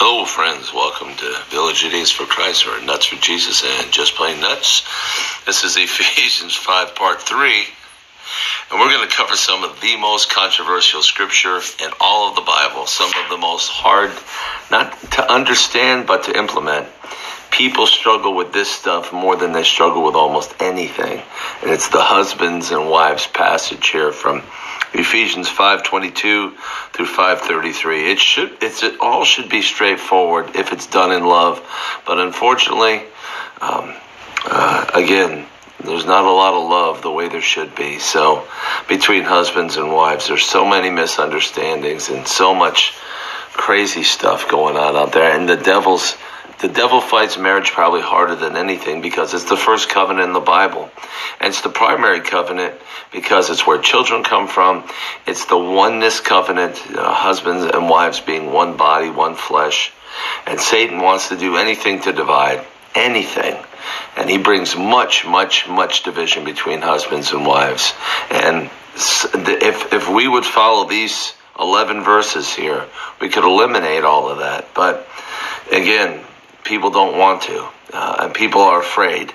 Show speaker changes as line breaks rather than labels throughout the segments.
Hello, friends. Welcome to Village Idiots for Christ, or Nuts for Jesus, and Just Plain Nuts. This is Ephesians 5, Part 3. And we're going to cover some of the most controversial scripture in all of the Bible, some of the most hard, not to understand, but to implement. People struggle with this stuff more than they struggle with almost anything. And it's the husbands and wives passage here from Ephesians 5:22 through 5:33. It should it's it all should be straightforward if it's done in love, but unfortunately, um, uh, again, there's not a lot of love the way there should be. So, between husbands and wives, there's so many misunderstandings and so much crazy stuff going on out there, and the devil's the devil fights marriage probably harder than anything because it's the first covenant in the Bible. And it's the primary covenant because it's where children come from. It's the oneness covenant, uh, husbands and wives being one body, one flesh. And Satan wants to do anything to divide, anything. And he brings much, much, much division between husbands and wives. And if, if we would follow these 11 verses here, we could eliminate all of that. But again, people don't want to, uh, and people are afraid,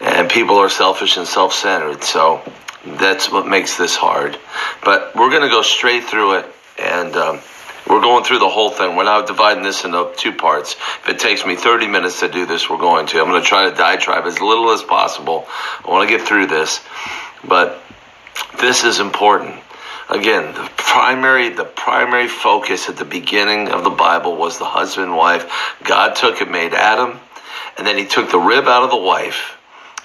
and people are selfish and self-centered. So that's what makes this hard. But we're going to go straight through it, and um, we're going through the whole thing. We're not dividing this into two parts. If it takes me 30 minutes to do this, we're going to. I'm going to try to diatribe as little as possible. I want to get through this, but this is important again the primary the primary focus at the beginning of the bible was the husband and wife. God took and made adam and then he took the rib out of the wife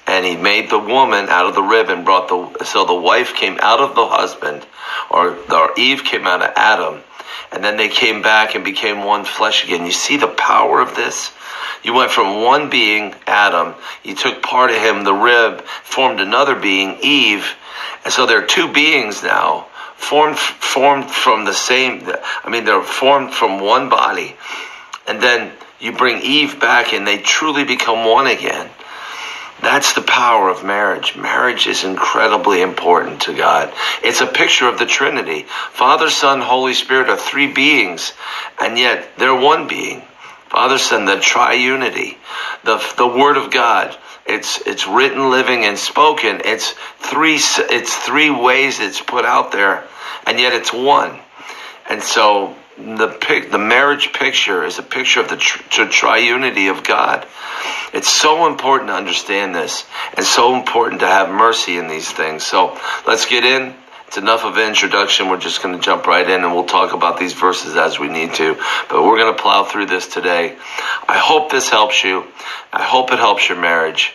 and he made the woman out of the rib and brought the so the wife came out of the husband or, or eve came out of adam and then they came back and became one flesh again. You see the power of this? You went from one being adam you took part of him the rib formed another being eve and so there are two beings now formed formed from the same I mean they're formed from one body and then you bring Eve back and they truly become one again. That's the power of marriage. Marriage is incredibly important to God. It's a picture of the Trinity. Father, Son, Holy Spirit are three beings, and yet they're one being. Father, Son, the triunity, the, the Word of God. It's it's written, living, and spoken. It's three it's three ways it's put out there, and yet it's one. And so the pic, the marriage picture is a picture of the tri- triunity of God. It's so important to understand this, and so important to have mercy in these things. So let's get in. It's enough of an introduction. We're just going to jump right in and we'll talk about these verses as we need to. But we're going to plow through this today. I hope this helps you. I hope it helps your marriage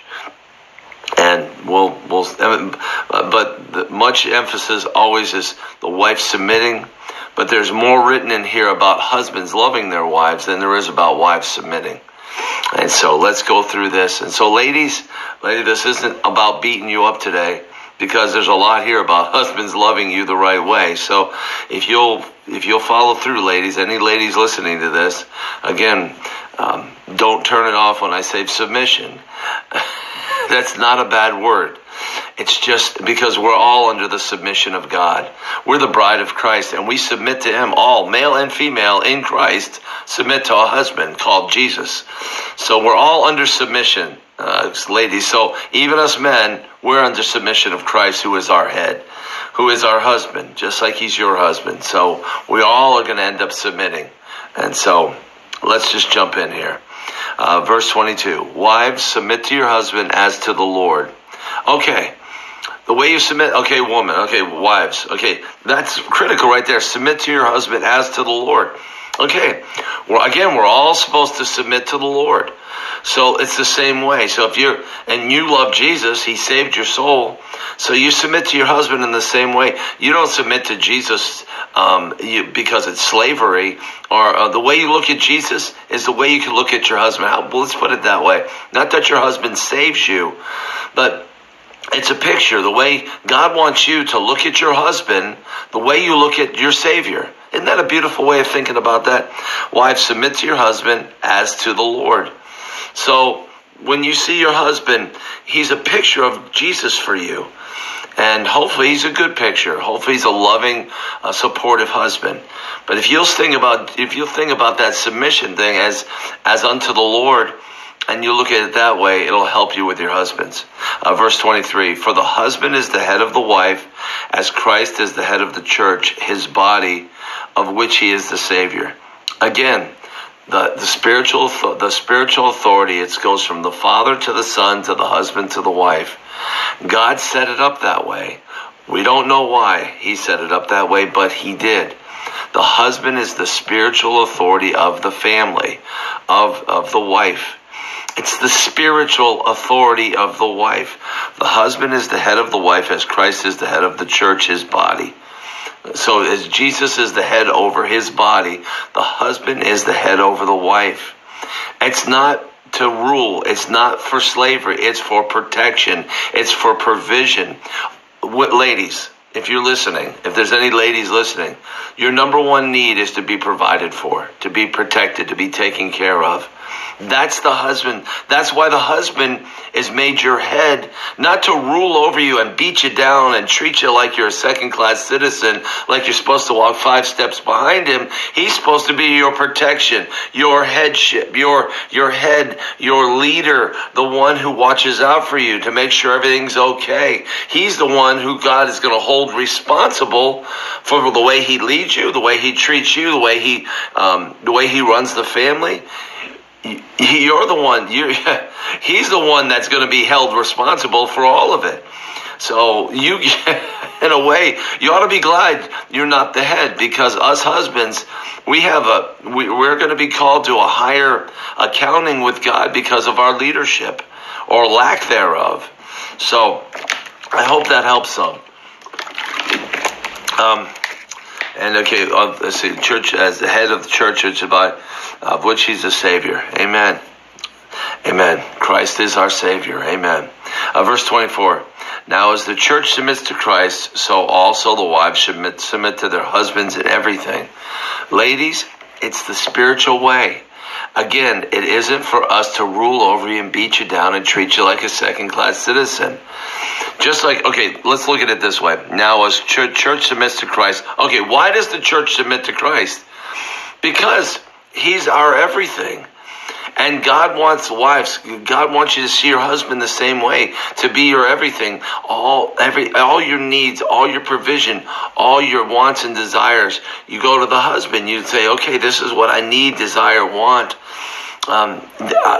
and we'll we'll but much emphasis always is the wife submitting but there's more written in here about husbands loving their wives than there is about wives submitting and so let's go through this and so ladies lady this isn't about beating you up today because there's a lot here about husbands loving you the right way so if you'll if you'll follow through ladies any ladies listening to this again um, don't turn it off when i say submission That's not a bad word. It's just because we're all under the submission of God. We're the bride of Christ and we submit to Him all, male and female in Christ, submit to a husband called Jesus. So we're all under submission, uh, ladies. So even us men, we're under submission of Christ who is our head, who is our husband, just like He's your husband. So we all are going to end up submitting. And so let's just jump in here. Uh, verse 22 Wives, submit to your husband as to the Lord. Okay. The way you submit, okay, woman, okay, wives, okay, that's critical right there. Submit to your husband as to the Lord. Okay, well, again, we're all supposed to submit to the Lord. So it's the same way. So if you're, and you love Jesus, He saved your soul. So you submit to your husband in the same way. You don't submit to Jesus um, you, because it's slavery, or uh, the way you look at Jesus is the way you can look at your husband. How, well, let's put it that way. Not that your husband saves you, but it's a picture. The way God wants you to look at your husband, the way you look at your Savior. Isn't that a beautiful way of thinking about that? Wives, submit to your husband as to the Lord. So when you see your husband, he's a picture of Jesus for you. And hopefully he's a good picture. Hopefully he's a loving, uh, supportive husband. But if you'll think about if you'll think about that submission thing as as unto the Lord, and you look at it that way, it'll help you with your husbands. Uh, verse 23 For the husband is the head of the wife, as Christ is the head of the church, his body, of which he is the Savior. Again, the, the spiritual the spiritual authority it goes from the father to the son to the husband to the wife god set it up that way we don't know why he set it up that way but he did the husband is the spiritual authority of the family of of the wife it's the spiritual authority of the wife. The husband is the head of the wife as Christ is the head of the church, his body. So as Jesus is the head over his body, the husband is the head over the wife. It's not to rule. It's not for slavery. It's for protection. It's for provision. What, ladies, if you're listening, if there's any ladies listening, your number one need is to be provided for, to be protected, to be taken care of. That's the husband. That's why the husband is made your head, not to rule over you and beat you down and treat you like you're a second class citizen, like you're supposed to walk five steps behind him. He's supposed to be your protection, your headship, your, your head, your leader, the one who watches out for you to make sure everything's okay. He's the one who God is going to hold responsible for the way he leads you, the way he treats you, the way he, um, the way he runs the family you're the one you he's the one that's going to be held responsible for all of it. So you in a way you ought to be glad you're not the head because us husbands we have a we, we're going to be called to a higher accounting with god because of our leadership or lack thereof. So i hope that helps some. Um, and okay, uh, let's see, church as the head of the church, about of which he's the savior. Amen. Amen. Christ is our savior. Amen. Uh, verse 24. Now, as the church submits to Christ, so also the wives submit, submit to their husbands in everything. Ladies, it's the spiritual way. Again, it isn't for us to rule over you and beat you down and treat you like a second class citizen. Just like, okay, let's look at it this way. Now, as church, church submits to Christ, okay, why does the church submit to Christ? Because he's our everything. And God wants wives. God wants you to see your husband the same way, to be your everything, all every all your needs, all your provision, all your wants and desires. You go to the husband. You say, "Okay, this is what I need, desire, want." Um,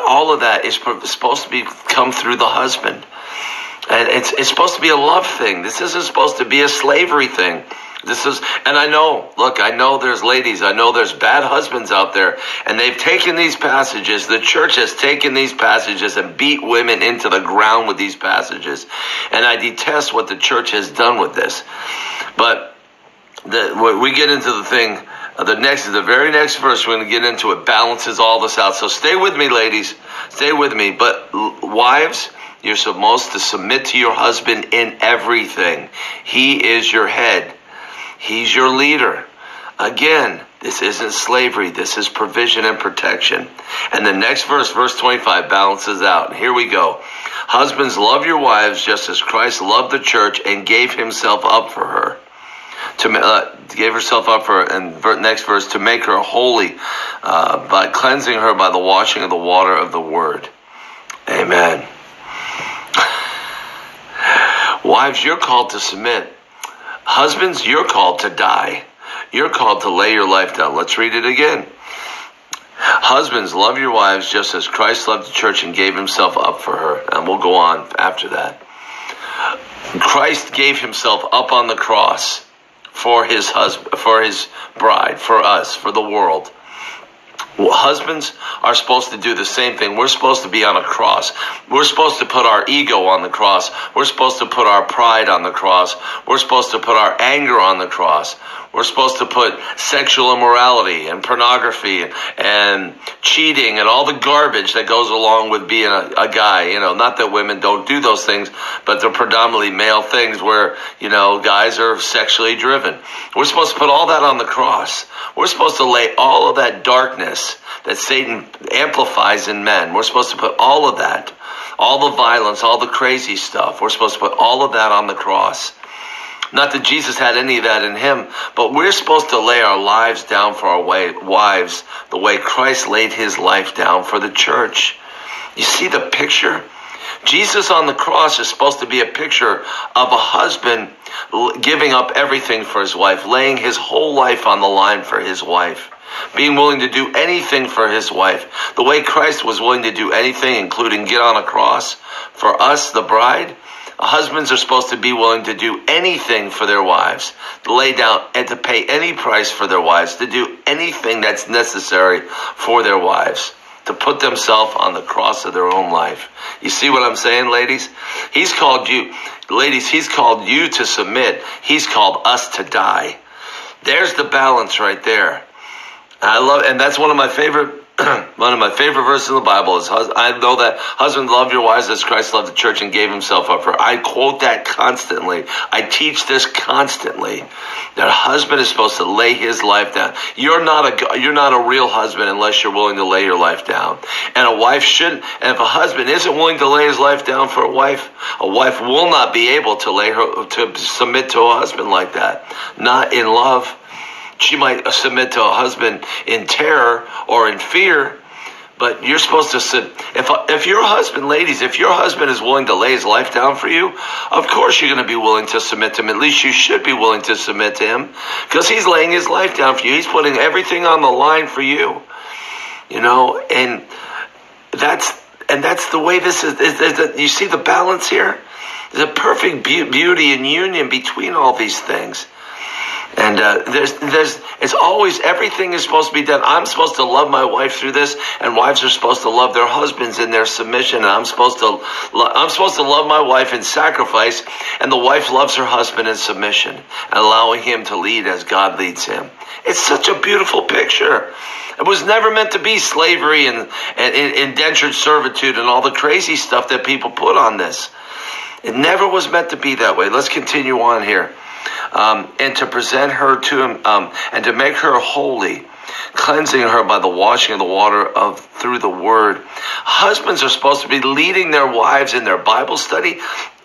all of that is supposed to be come through the husband, and it's it's supposed to be a love thing. This isn't supposed to be a slavery thing. This is, and I know, look, I know there's ladies, I know there's bad husbands out there, and they've taken these passages, the church has taken these passages and beat women into the ground with these passages. And I detest what the church has done with this. But the, we get into the thing, uh, the next, the very next verse, we're going to get into it, balances all this out. So stay with me, ladies. Stay with me. But wives, you're supposed to submit to your husband in everything. He is your head. He's your leader. Again, this isn't slavery. This is provision and protection. And the next verse, verse 25, balances out. Here we go. Husbands, love your wives just as Christ loved the church and gave himself up for her. To uh, gave herself up for, and next verse, to make her holy uh, by cleansing her by the washing of the water of the word. Amen. Wives, you're called to submit. Husbands, you're called to die. You're called to lay your life down. Let's read it again. Husbands, love your wives just as Christ loved the church and gave himself up for her. And we'll go on after that. Christ gave himself up on the cross for his husband, for his bride, for us, for the world. Husbands are supposed to do the same thing. We're supposed to be on a cross. We're supposed to put our ego on the cross. We're supposed to put our pride on the cross. We're supposed to put our anger on the cross. We're supposed to put sexual immorality and pornography and cheating and all the garbage that goes along with being a, a guy. You know, not that women don't do those things, but they're predominantly male things where, you know, guys are sexually driven. We're supposed to put all that on the cross. We're supposed to lay all of that darkness that Satan amplifies in men. We're supposed to put all of that all the violence, all the crazy stuff. We're supposed to put all of that on the cross. Not that Jesus had any of that in him, but we're supposed to lay our lives down for our wives the way Christ laid his life down for the church. You see the picture? Jesus on the cross is supposed to be a picture of a husband giving up everything for his wife, laying his whole life on the line for his wife, being willing to do anything for his wife. The way Christ was willing to do anything, including get on a cross for us, the bride. Husbands are supposed to be willing to do anything for their wives, to lay down and to pay any price for their wives, to do anything that's necessary for their wives to put themselves on the cross of their own life. You see what I'm saying, ladies? He's called you, ladies, he's called you to submit. He's called us to die. There's the balance right there. I love, and that's one of my favorite one of my favorite verses in the Bible is, I know that husbands love your wives as Christ loved the church and gave himself up for. I quote that constantly. I teach this constantly. That a husband is supposed to lay his life down. You're not a, you're not a real husband unless you're willing to lay your life down. And a wife shouldn't, and if a husband isn't willing to lay his life down for a wife, a wife will not be able to lay her, to submit to a husband like that. Not in love. She might submit to a husband in terror or in fear, but you're supposed to sit. If if your husband, ladies, if your husband is willing to lay his life down for you, of course you're going to be willing to submit to him. At least you should be willing to submit to him, because he's laying his life down for you. He's putting everything on the line for you. You know, and that's and that's the way this is. is, is you see the balance here. There's a perfect beauty and union between all these things. And uh, there's, there's, it's always everything is supposed to be done. I'm supposed to love my wife through this, and wives are supposed to love their husbands in their submission. And I'm supposed to, I'm supposed to love my wife in sacrifice, and the wife loves her husband in submission, allowing him to lead as God leads him. It's such a beautiful picture. It was never meant to be slavery and, and, and indentured servitude and all the crazy stuff that people put on this. It never was meant to be that way. Let's continue on here um, and to present her to him um, and to make her holy cleansing her by the washing of the water of through the word husbands are supposed to be leading their wives in their bible study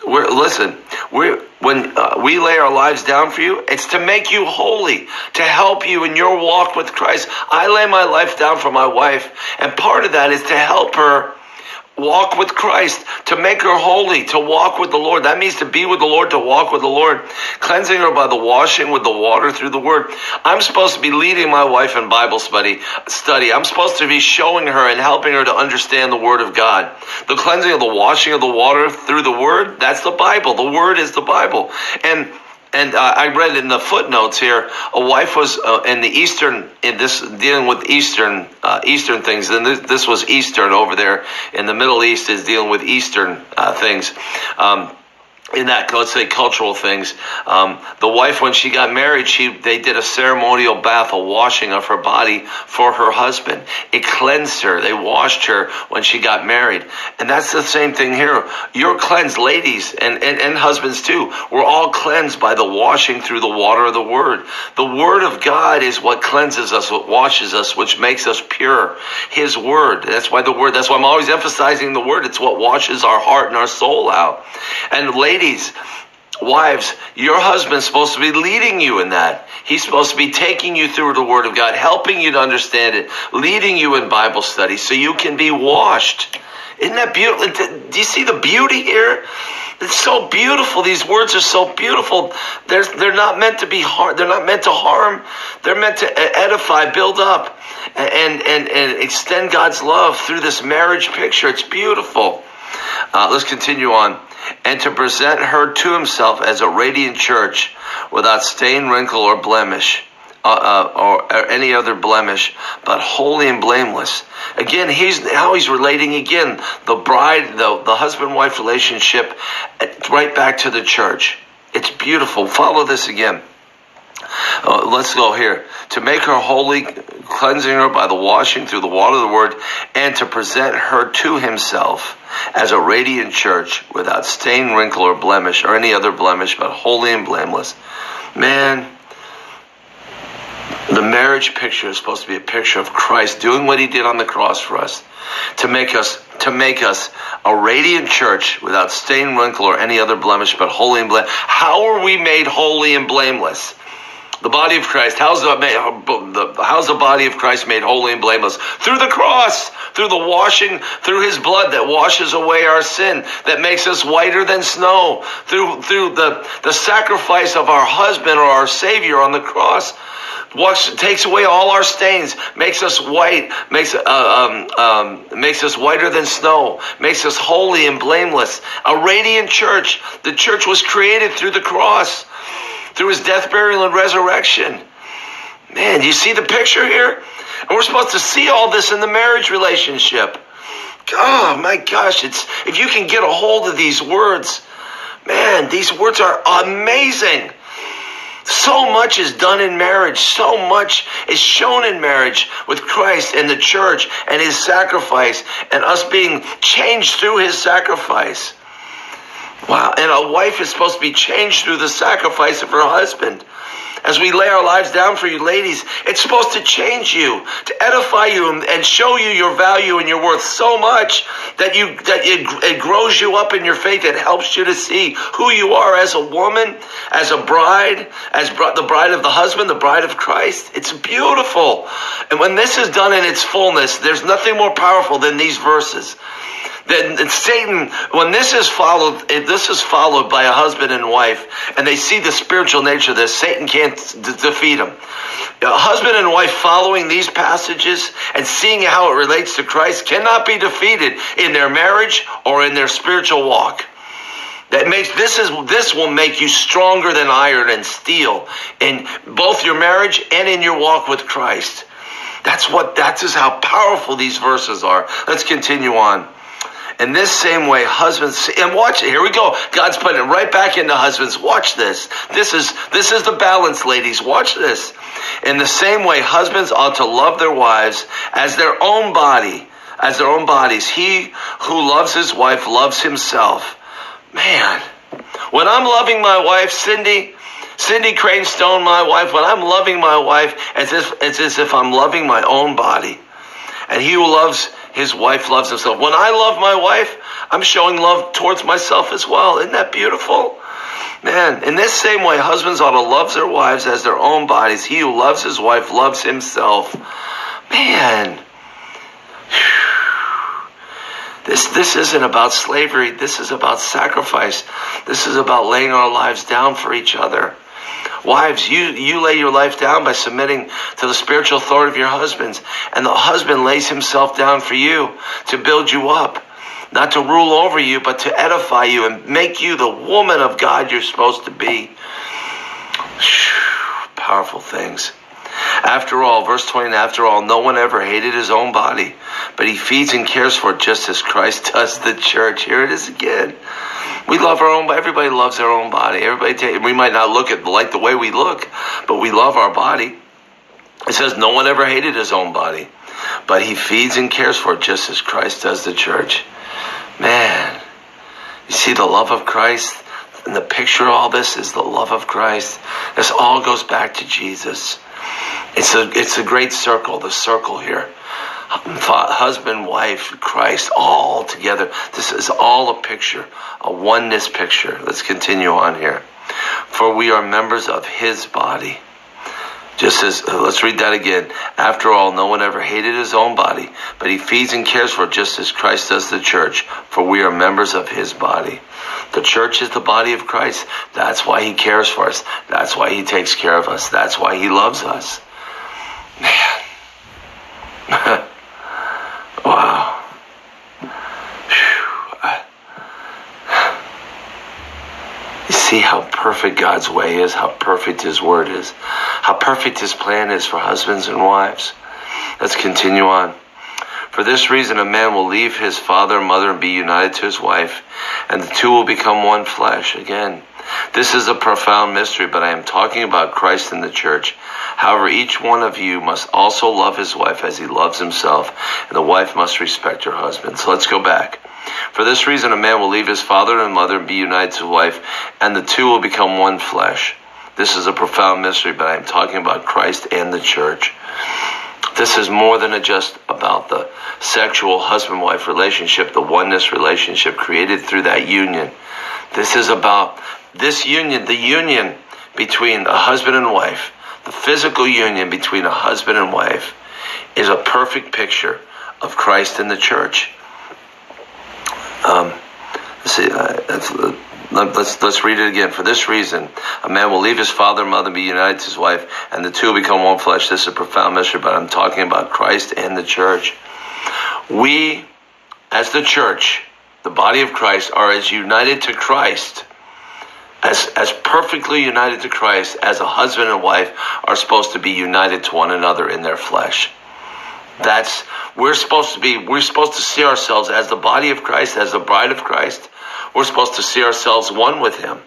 we're, listen, we when uh, we lay our lives down for you, it's to make you holy, to help you in your walk with Christ. I lay my life down for my wife, and part of that is to help her walk with Christ, to make her holy, to walk with the Lord. That means to be with the Lord, to walk with the Lord, cleansing her by the washing with the water through the word. I'm supposed to be leading my wife in Bible study. Study. I'm supposed to be showing her and helping her to understand the word of God. The cleansing of the washing of the water through the word, that's the Bible. The word is the Bible. And and uh, I read in the footnotes here, a wife was uh, in the Eastern, in this dealing with Eastern, uh, Eastern things. And this, this, was Eastern over there in the Middle East is dealing with Eastern uh, things. Um, in that let's say cultural things. Um, the wife when she got married she they did a ceremonial bath a washing of her body for her husband. It cleansed her. They washed her when she got married. And that's the same thing here. You're cleansed. Ladies and, and, and husbands too. We're all cleansed by the washing through the water of the word. The word of god is what cleanses us what washes us which makes us pure. His word. That's why the word that's why i'm always emphasizing the word. It's what washes our heart and our soul out. And ladies ladies, wives, your husband's supposed to be leading you in that. He's supposed to be taking you through the Word of God, helping you to understand it, leading you in Bible study so you can be washed. Isn't that beautiful? Do you see the beauty here? It's so beautiful. These words are so beautiful. They're, they're not meant to be hard. They're not meant to harm. They're meant to edify, build up, and, and, and extend God's love through this marriage picture. It's beautiful. Uh, let's continue on and to present her to himself as a radiant church without stain, wrinkle, or blemish. Uh, uh, or, or, any other blemish, but holy and blameless. Again, he's how he's relating again the bride, the the husband wife relationship, right back to the church. It's beautiful. Follow this again. Uh, let's go here. To make her holy, cleansing her by the washing through the water of the word, and to present her to himself as a radiant church without stain, wrinkle, or blemish, or any other blemish, but holy and blameless. Man, The marriage picture is supposed to be a picture of Christ doing what he did on the cross for us to make us to make us a radiant church without stain, wrinkle, or any other blemish, but holy and blameless. How are we made holy and blameless? The body of Christ. How's the, how's the body of Christ made holy and blameless? Through the cross, through the washing, through His blood that washes away our sin, that makes us whiter than snow, through through the the sacrifice of our husband or our Savior on the cross wash, takes away all our stains, makes us white, makes uh, um, um, makes us whiter than snow, makes us holy and blameless. A radiant church. The church was created through the cross, through His death, burial, and resurrection. Man, do you see the picture here? And we're supposed to see all this in the marriage relationship. Oh my gosh, it's if you can get a hold of these words, man, these words are amazing. So much is done in marriage. So much is shown in marriage with Christ and the church and his sacrifice and us being changed through his sacrifice. Wow. And a wife is supposed to be changed through the sacrifice of her husband as we lay our lives down for you ladies, it's supposed to change you, to edify you and show you your value and your worth so much that you that it, it grows you up in your faith. It helps you to see who you are as a woman, as a bride, as the bride of the husband, the bride of Christ. It's beautiful. And when this is done in its fullness, there's nothing more powerful than these verses. Then Satan, when this is followed, eh, this is followed by a husband and wife, and they see the spiritual nature of this, Satan can't d- defeat them. A husband and wife following these passages and seeing how it relates to Christ cannot be defeated in their marriage or in their spiritual walk. That makes this is this will make you stronger than iron and steel in both your marriage and in your walk with Christ. That's what that is how powerful these verses are. Let's continue on. In this same way, husbands, and watch it. Here we go. God's putting it right back into husbands. Watch this. This is, this is the balance, ladies. Watch this. In the same way, husbands ought to love their wives as their own body, as their own bodies. He who loves his wife loves himself. Man, when I'm loving my wife, Cindy, Cindy Crane Stone, my wife, when I'm loving my wife, it's as if, it's as if I'm loving my own body. And he who loves his wife loves himself. When I love my wife, I'm showing love towards myself as well. Isn't that beautiful? Man, in this same way, husbands ought to love their wives as their own bodies. He who loves his wife loves himself. Man. This, this isn't about slavery. This is about sacrifice. This is about laying our lives down for each other. Wives, you, you lay your life down by submitting to the spiritual authority of your husbands. And the husband lays himself down for you to build you up. Not to rule over you, but to edify you and make you the woman of God you're supposed to be. Powerful things. After all, verse 20, after all, no one ever hated his own body, but he feeds and cares for it just as Christ does the church. Here it is again. We love our own. Body. Everybody loves their own body. Everybody. We might not look at like the way we look, but we love our body. It says no one ever hated his own body, but he feeds and cares for it just as Christ does the church. Man, you see the love of Christ. And the picture of all this is the love of Christ. This all goes back to Jesus. It's a it's a great circle, the circle here husband, wife, Christ, all together. This is all a picture, a oneness picture. Let's continue on here. For we are members of his body. Just as, uh, let's read that again. After all, no one ever hated his own body, but he feeds and cares for it just as Christ does the church, for we are members of his body. The church is the body of Christ. That's why he cares for us. That's why he takes care of us. That's why he loves us. Man. Wow. You see how perfect God's way is, how perfect His word is, how perfect His plan is for husbands and wives. Let's continue on. For this reason, a man will leave his father and mother and be united to his wife, and the two will become one flesh. Again, this is a profound mystery, but I am talking about Christ and the church. However, each one of you must also love his wife as he loves himself, and the wife must respect her husband. So let's go back. For this reason, a man will leave his father and mother and be united to his wife, and the two will become one flesh. This is a profound mystery, but I'm talking about Christ and the church. This is more than just about the sexual husband wife relationship, the oneness relationship created through that union. This is about this union, the union between a husband and wife, the physical union between a husband and wife, is a perfect picture of Christ and the church. Um, see, uh, let's let's read it again. For this reason, a man will leave his father and mother and be united to his wife, and the two will become one flesh. This is a profound mystery, but I'm talking about Christ and the church. We, as the church, the body of Christ, are as united to Christ, as as perfectly united to Christ as a husband and wife are supposed to be united to one another in their flesh. That's we're supposed to be. We're supposed to see ourselves as the body of Christ, as the bride of Christ we're supposed to see ourselves one with Him.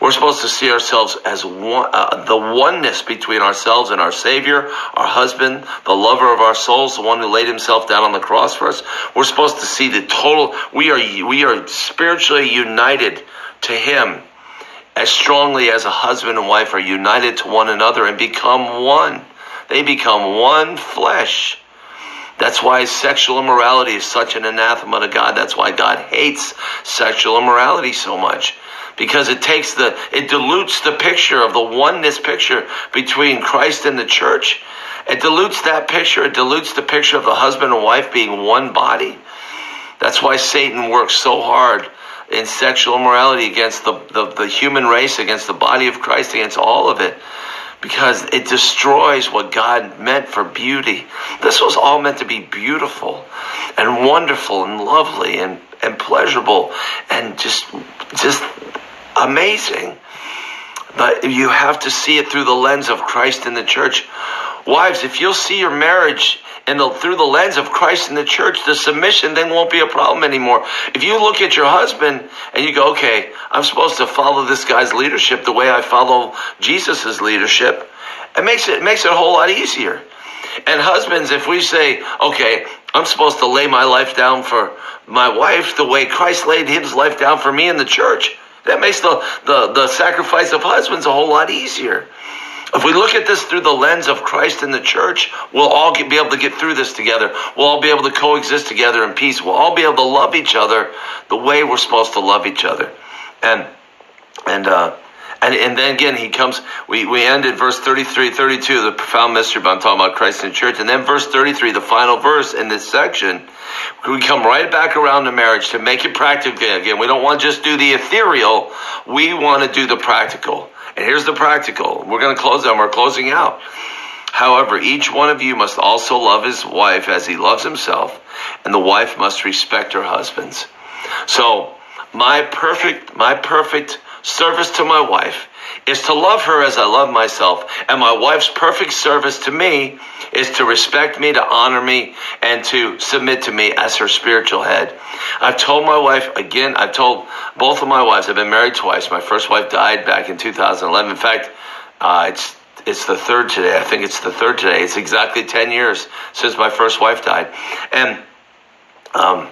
We're supposed to see ourselves as one, uh, the oneness between ourselves and our Savior, our husband, the lover of our souls, the one who laid himself down on the cross for us. We're supposed to see the total, we are, we are spiritually united to Him as strongly as a husband and wife are united to one another and become one. They become one flesh. That's why sexual immorality is such an anathema to God. That's why God hates sexual immorality so much. Because it takes the, it dilutes the picture of the oneness picture between Christ and the church. It dilutes that picture. It dilutes the picture of the husband and wife being one body. That's why Satan works so hard in sexual immorality against the, the, the human race, against the body of Christ, against all of it because it destroys what God meant for beauty. This was all meant to be beautiful and wonderful and lovely and, and pleasurable and just just amazing. But you have to see it through the lens of Christ and the church. Wives, if you'll see your marriage and the, through the lens of Christ and the church, the submission then won't be a problem anymore. If you look at your husband and you go, okay, I'm supposed to follow this guy's leadership the way I follow Jesus's leadership, it makes it, it makes it a whole lot easier. And husbands, if we say, okay, I'm supposed to lay my life down for my wife the way Christ laid his life down for me in the church, that makes the, the, the sacrifice of husbands a whole lot easier. If we look at this through the lens of Christ and the church, we'll all get, be able to get through this together. We'll all be able to coexist together in peace. We'll all be able to love each other the way we're supposed to love each other. And and uh, and, and then again, he comes, we, we ended verse 33, 32, the profound mystery, I'm talking about Christ and the church. And then verse 33, the final verse in this section, we come right back around to marriage to make it practical again. We don't want to just do the ethereal, we want to do the practical. And here's the practical. We're going to close out. We're closing out. However, each one of you must also love his wife as he loves himself, and the wife must respect her husbands. So, my perfect, my perfect service to my wife is to love her as I love myself. And my wife's perfect service to me is to respect me, to honor me, and to submit to me as her spiritual head. I've told my wife, again, I've told both of my wives, I've been married twice. My first wife died back in 2011. In fact, uh, it's it's the third today. I think it's the third today. It's exactly 10 years since my first wife died. And um,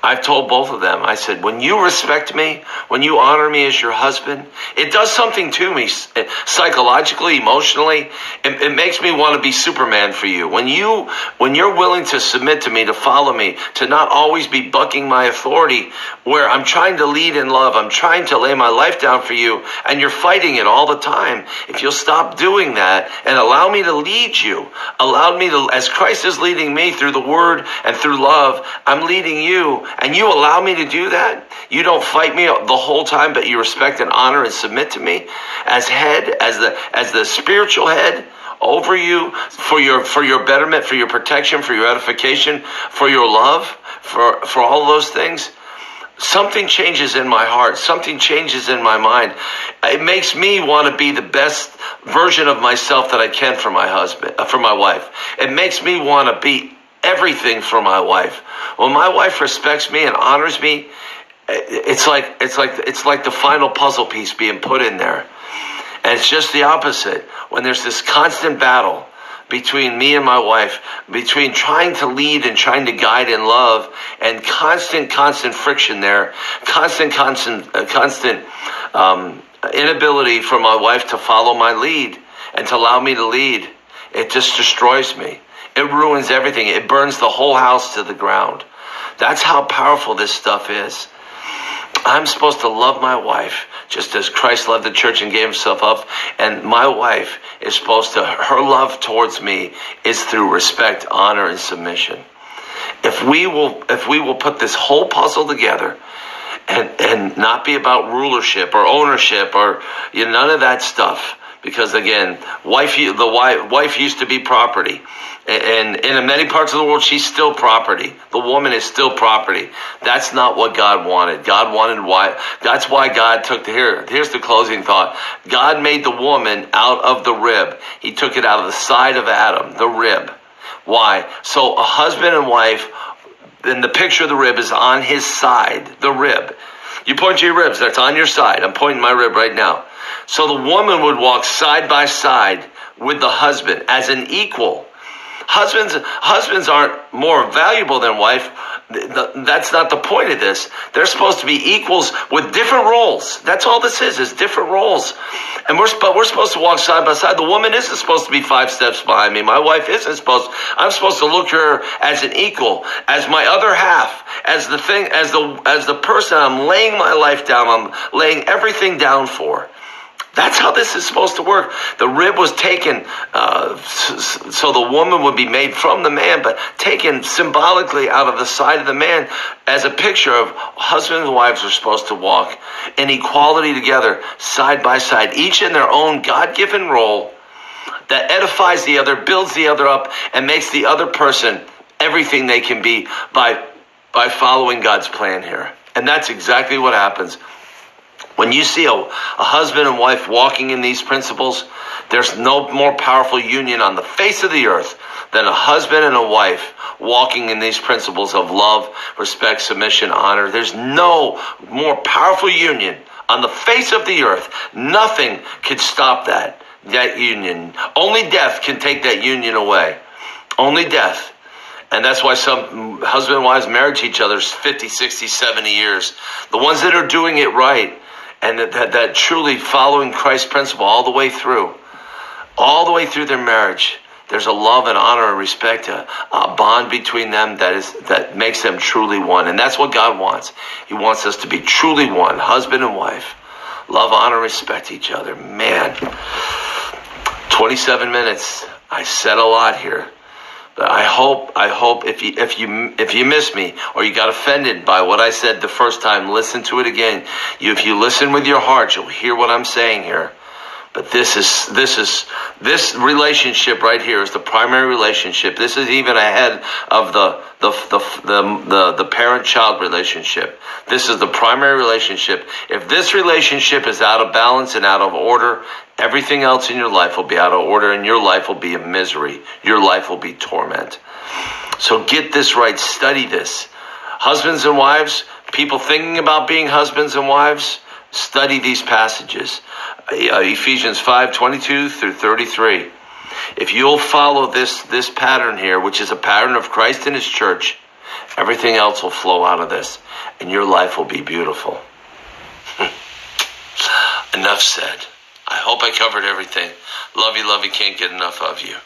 I've told both of them, I said, when you respect me, when you honor me as your husband, it does something to me eh, psychologically, emotionally. It, it, makes me want to be Superman for you. When you, when you're willing to submit to me, to follow me, to not always be bucking my authority, where I'm trying to lead in love, I'm trying to lay my life down for you, and you're fighting it all the time. If you'll stop doing that and allow me to lead you, allow me to, as Christ is leading me through the word and through love, I'm leading you and you allow me to do that, you don't fight me the whole time, but you respect and honor and submit to me as head, as the as the spiritual head over you for your for your betterment, for your protection, for your edification, for your love, for for all those things. Something changes in my heart. Something changes in my mind. It makes me want to be the best version of myself that I can for my husband, uh, for my wife. It makes me want to be everything for my wife. When my wife respects me and honors me, it's like it's like it's like the final puzzle piece being put in there. And it's just the opposite. When there's this constant battle between me and my wife, between trying to lead and trying to guide in love, and constant, constant friction there, constant, constant, uh, constant um, inability for my wife to follow my lead and to allow me to lead, it just destroys me. It ruins everything. It burns the whole house to the ground. That's how powerful this stuff is. I'm supposed to love my wife just as Christ loved the church and gave himself up. And my wife is supposed to, her love towards me is through respect, honor, and submission. If we will, if we will put this whole puzzle together and, and not be about rulership or ownership or you know, none of that stuff, because again, wife the wife, wife used to be property, and, in many parts of the world, she's still property. The woman is still property. That's not what God wanted. God wanted why. That's why God took the here. Here's the closing thought. God made the woman out of the rib. He took it out of the side of Adam, the rib. Why? So a husband and wife. Then the picture of the rib is on his side, the rib. You point to your ribs, that's on your side. I'm pointing my rib right now. So the woman would walk side by side with the husband as an equal. Husbands, husbands aren't more valuable than wife. That's not the point of this. They're supposed to be equals with different roles. That's all this is, is different roles. And we're, but we're supposed to walk side by side. The woman isn't supposed to be five steps behind me. My wife isn't supposed, I'm supposed to look her as an equal, as my other half, as the thing, as the, as the person I'm laying my life down, I'm laying everything down for. That's how this is supposed to work. The rib was taken uh, so the woman would be made from the man, but taken symbolically out of the side of the man as a picture of husbands and wives are supposed to walk in equality together, side by side, each in their own God given role that edifies the other, builds the other up, and makes the other person everything they can be by, by following God's plan here. And that's exactly what happens when you see a, a husband and wife walking in these principles, there's no more powerful union on the face of the earth than a husband and a wife walking in these principles of love, respect, submission, honor. There's no more powerful union on the face of the earth. Nothing can stop that, that union. Only death can take that union away. Only death. And that's why some husband and wives married each other 50, 60, 70 years. The ones that are doing it right and that, that, that truly following Christ's principle all the way through, all the way through their marriage, there's a love and honor and respect, a, a, bond between them that is that makes them truly one, and that's what God wants. He wants us to be truly one, husband and wife, love, honor, respect each other. Man, 27 minutes. I said a lot here. I hope, I hope if you, if you, if you miss me or you got offended by what I said the first time, listen to it again. You, if you listen with your heart, you'll hear what I'm saying here. But this is this is this relationship right here is the primary relationship. This is even ahead of the the the the, the, the parent child relationship. This is the primary relationship. If this relationship is out of balance and out of order, everything else in your life will be out of order and your life will be a misery. Your life will be torment. So get this right, study this. Husbands and wives, people thinking about being husbands and wives, study these passages. Uh, Ephesians 5 22 through 33. If you'll follow this, this pattern here, which is a pattern of Christ and His church, everything else will flow out of this, and your life will be beautiful. enough said. I hope I covered everything. Love you, love you, can't get enough of you.